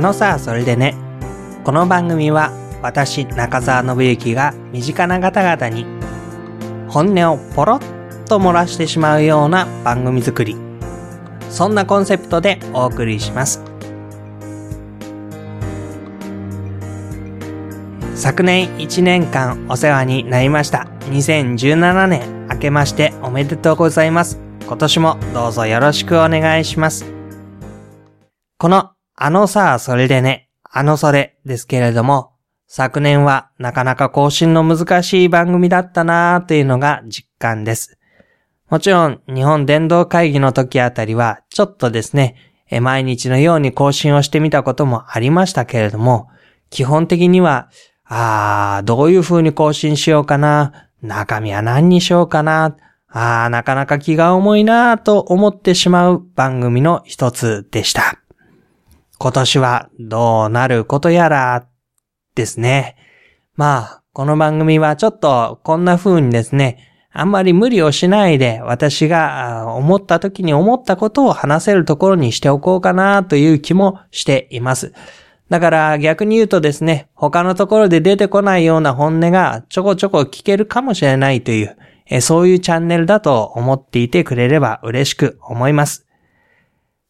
あのさ、それでね。この番組は私、中澤信之が身近な方々に本音をポロッと漏らしてしまうような番組作り。そんなコンセプトでお送りします。昨年1年間お世話になりました。2017年明けましておめでとうございます。今年もどうぞよろしくお願いします。このあのさそれでね、あのそれですけれども、昨年はなかなか更新の難しい番組だったなぁというのが実感です。もちろん日本伝道会議の時あたりはちょっとですね、毎日のように更新をしてみたこともありましたけれども、基本的には、ああ、どういう風に更新しようかな、中身は何にしようかな、ああ、なかなか気が重いなぁと思ってしまう番組の一つでした。今年はどうなることやらですね。まあ、この番組はちょっとこんな風にですね、あんまり無理をしないで私が思った時に思ったことを話せるところにしておこうかなという気もしています。だから逆に言うとですね、他のところで出てこないような本音がちょこちょこ聞けるかもしれないという、そういうチャンネルだと思っていてくれれば嬉しく思います。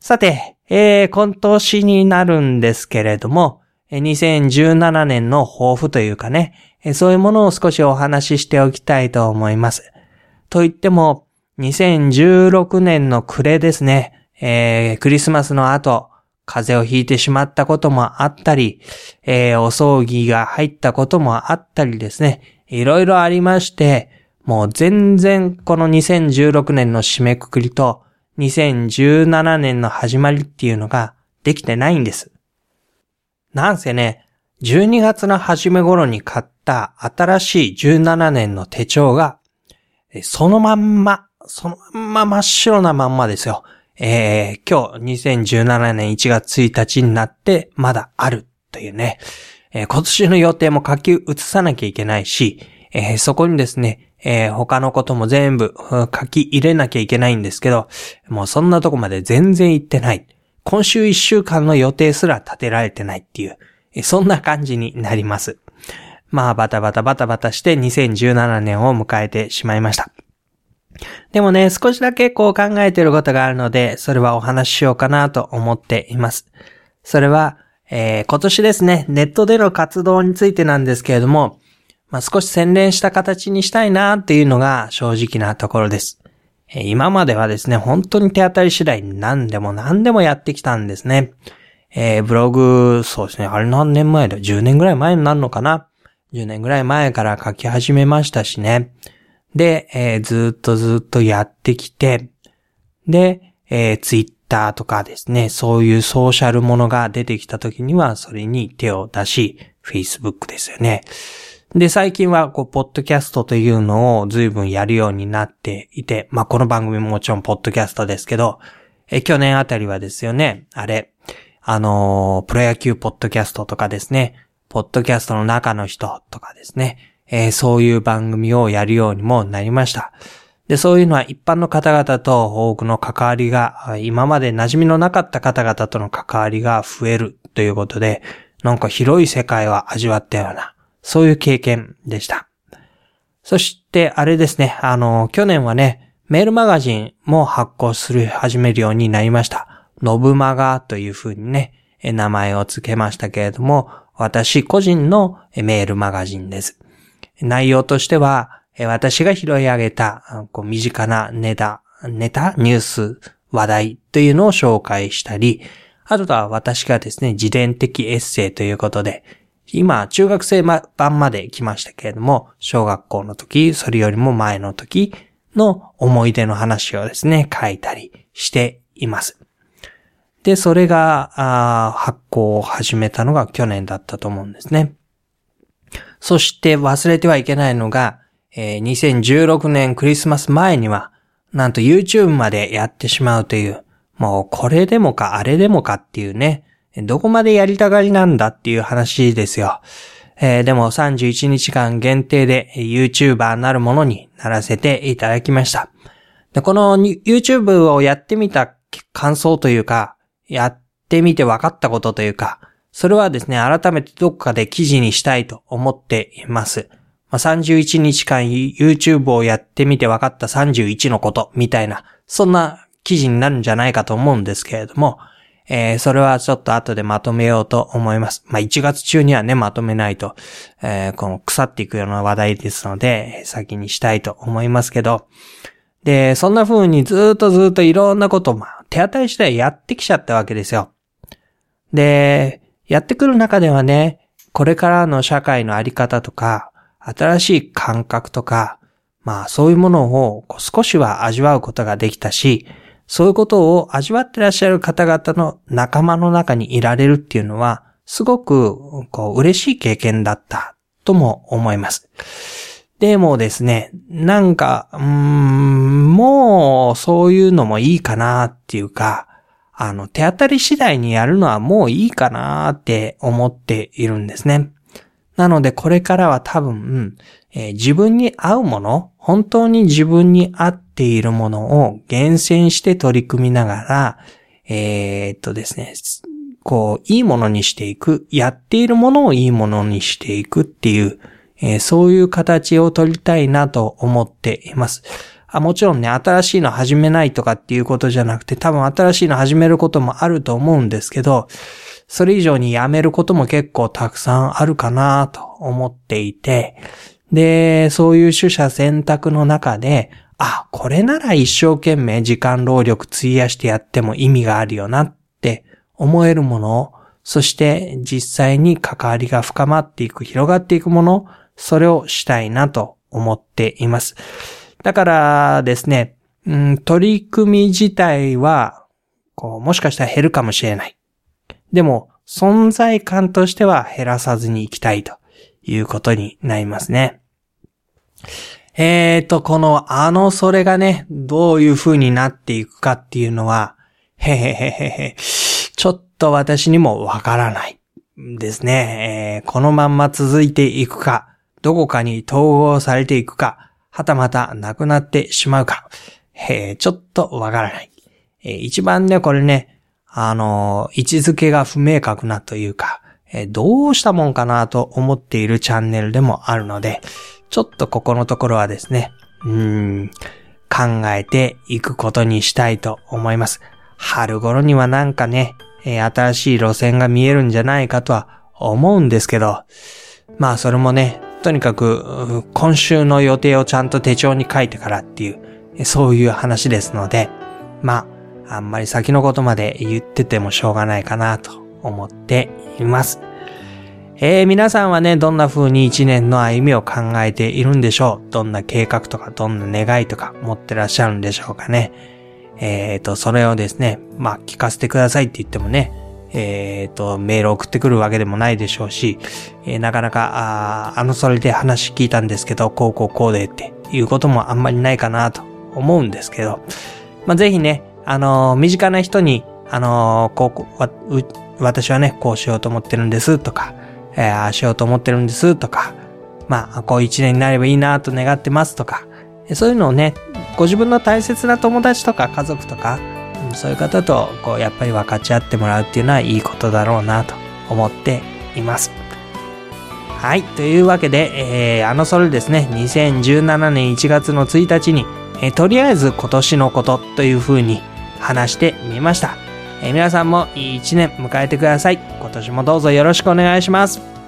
さて、えー、今年になるんですけれども、2017年の抱負というかね、そういうものを少しお話ししておきたいと思います。と言っても、2016年の暮れですね、えー、クリスマスの後、風邪をひいてしまったこともあったり、えー、お葬儀が入ったこともあったりですね、いろいろありまして、もう全然この2016年の締めくくりと2017年の始まりっていうのができてないんです。なんせね、12月の初め頃に買った新しい17年の手帳が、そのまんま、そのまんま真っ白なまんまですよ。えー、今日2017年1月1日になってまだあるというね、えー、今年の予定も書き写さなきゃいけないし、えー、そこにですね、えー、他のことも全部書き入れなきゃいけないんですけど、もうそんなとこまで全然行ってない。今週一週間の予定すら立てられてないっていう、そんな感じになります。まあバタバタバタバタして2017年を迎えてしまいました。でもね、少しだけこう考えてることがあるので、それはお話ししようかなと思っています。それは、えー、今年ですね、ネットでの活動についてなんですけれども、まあ、少し洗練した形にしたいなっていうのが正直なところです。今まではですね、本当に手当たり次第何でも何でもやってきたんですね。えー、ブログ、そうですね、あれ何年前だ ?10 年ぐらい前になるのかな ?10 年ぐらい前から書き始めましたしね。で、えー、ずっとずっとやってきて、で、えー、ツイッターとかですね、そういうソーシャルものが出てきた時には、それに手を出し、Facebook ですよね。で、最近は、こう、ポッドキャストというのを随分やるようになっていて、まあ、この番組ももちろんポッドキャストですけど、え、去年あたりはですよね、あれ、あのー、プロ野球ポッドキャストとかですね、ポッドキャストの中の人とかですね、えー、そういう番組をやるようにもなりました。で、そういうのは一般の方々と多くの関わりが、今まで馴染みのなかった方々との関わりが増えるということで、なんか広い世界を味わったような、そういう経験でした。そして、あれですね、あの、去年はね、メールマガジンも発行する、始めるようになりました。ノブマガという風にね、名前を付けましたけれども、私個人のメールマガジンです。内容としては、私が拾い上げた、こう身近なネタ、ネタ、ニュース、話題というのを紹介したり、あとは私がですね、自伝的エッセイということで、今、中学生版まで来ましたけれども、小学校の時、それよりも前の時の思い出の話をですね、書いたりしています。で、それが、発行を始めたのが去年だったと思うんですね。そして忘れてはいけないのが、えー、2016年クリスマス前には、なんと YouTube までやってしまうという、もうこれでもかあれでもかっていうね、どこまでやりたがりなんだっていう話ですよ。えー、でも31日間限定で YouTuber なるものにならせていただきました。で、この YouTube をやってみた感想というか、やってみて分かったことというか、それはですね、改めてどこかで記事にしたいと思っています。まあ、31日間 YouTube をやってみて分かった31のことみたいな、そんな記事になるんじゃないかと思うんですけれども、えー、それはちょっと後でまとめようと思います。まあ、1月中にはね、まとめないと、えー、この腐っていくような話題ですので、先にしたいと思いますけど、で、そんな風にずっとずっといろんなことを、まあ、手当たり次第やってきちゃったわけですよ。で、やってくる中ではね、これからの社会のあり方とか、新しい感覚とか、まあそういうものを少しは味わうことができたし、そういうことを味わってらっしゃる方々の仲間の中にいられるっていうのは、すごくこう嬉しい経験だったとも思います。でもですね、なんか、うーん、もうそういうのもいいかなっていうか、あの、手当たり次第にやるのはもういいかなって思っているんですね。なのでこれからは多分、えー、自分に合うもの、本当に自分に合っているものを厳選して取り組みながら、えー、っとですね、こう、いいものにしていく、やっているものをいいものにしていくっていう、えー、そういう形を取りたいなと思っています。あもちろんね、新しいの始めないとかっていうことじゃなくて、多分新しいの始めることもあると思うんですけど、それ以上にやめることも結構たくさんあるかなと思っていて、で、そういう取捨選択の中で、あ、これなら一生懸命時間労力費やしてやっても意味があるよなって思えるものを、そして実際に関わりが深まっていく、広がっていくもの、それをしたいなと思っています。だからですね、うん、取り組み自体は、こう、もしかしたら減るかもしれない。でも、存在感としては減らさずに行きたいということになりますね。えーと、このあのそれがね、どういう風になっていくかっていうのは、へへへへへ、ちょっと私にもわからないですね、えー。このまんま続いていくか、どこかに統合されていくか、はたまたなくなってしまうか、え、ちょっとわからない。えー、一番ね、これね、あの、位置づけが不明確なというか、えー、どうしたもんかなと思っているチャンネルでもあるので、ちょっとここのところはですね、うーん、考えていくことにしたいと思います。春頃にはなんかね、えー、新しい路線が見えるんじゃないかとは思うんですけど、まあそれもね、とにかく、今週の予定をちゃんと手帳に書いてからっていう、そういう話ですので、まあ、んまり先のことまで言っててもしょうがないかなと思っています。えー、皆さんはね、どんな風に一年の歩みを考えているんでしょう？どんな計画とか、どんな願いとか持ってらっしゃるんでしょうかね？えっ、ー、と、それをですね、まあ、聞かせてくださいって言ってもね、えっ、ー、と、メール送ってくるわけでもないでしょうし、えー、なかなか、ああの、それで話聞いたんですけど、こうこうこうでっていうこともあんまりないかなと思うんですけど、まあ、ぜひね、あの、身近な人に、あのこう、わ、私はね、こうしようと思ってるんですとか、えー、ああしようと思ってるんですとか、まあ、こう一年になればいいなと願ってますとか、そういうのをね、ご自分の大切な友達とか家族とか、そういう方と、こう、やっぱり分かち合ってもらうっていうのはいいことだろうなと思っています。はい。というわけで、えー、あのそれですね、2017年1月の1日に、えー、とりあえず今年のことという風に話してみました。え、皆さんもいい一年迎えてください。今年もどうぞよろしくお願いします。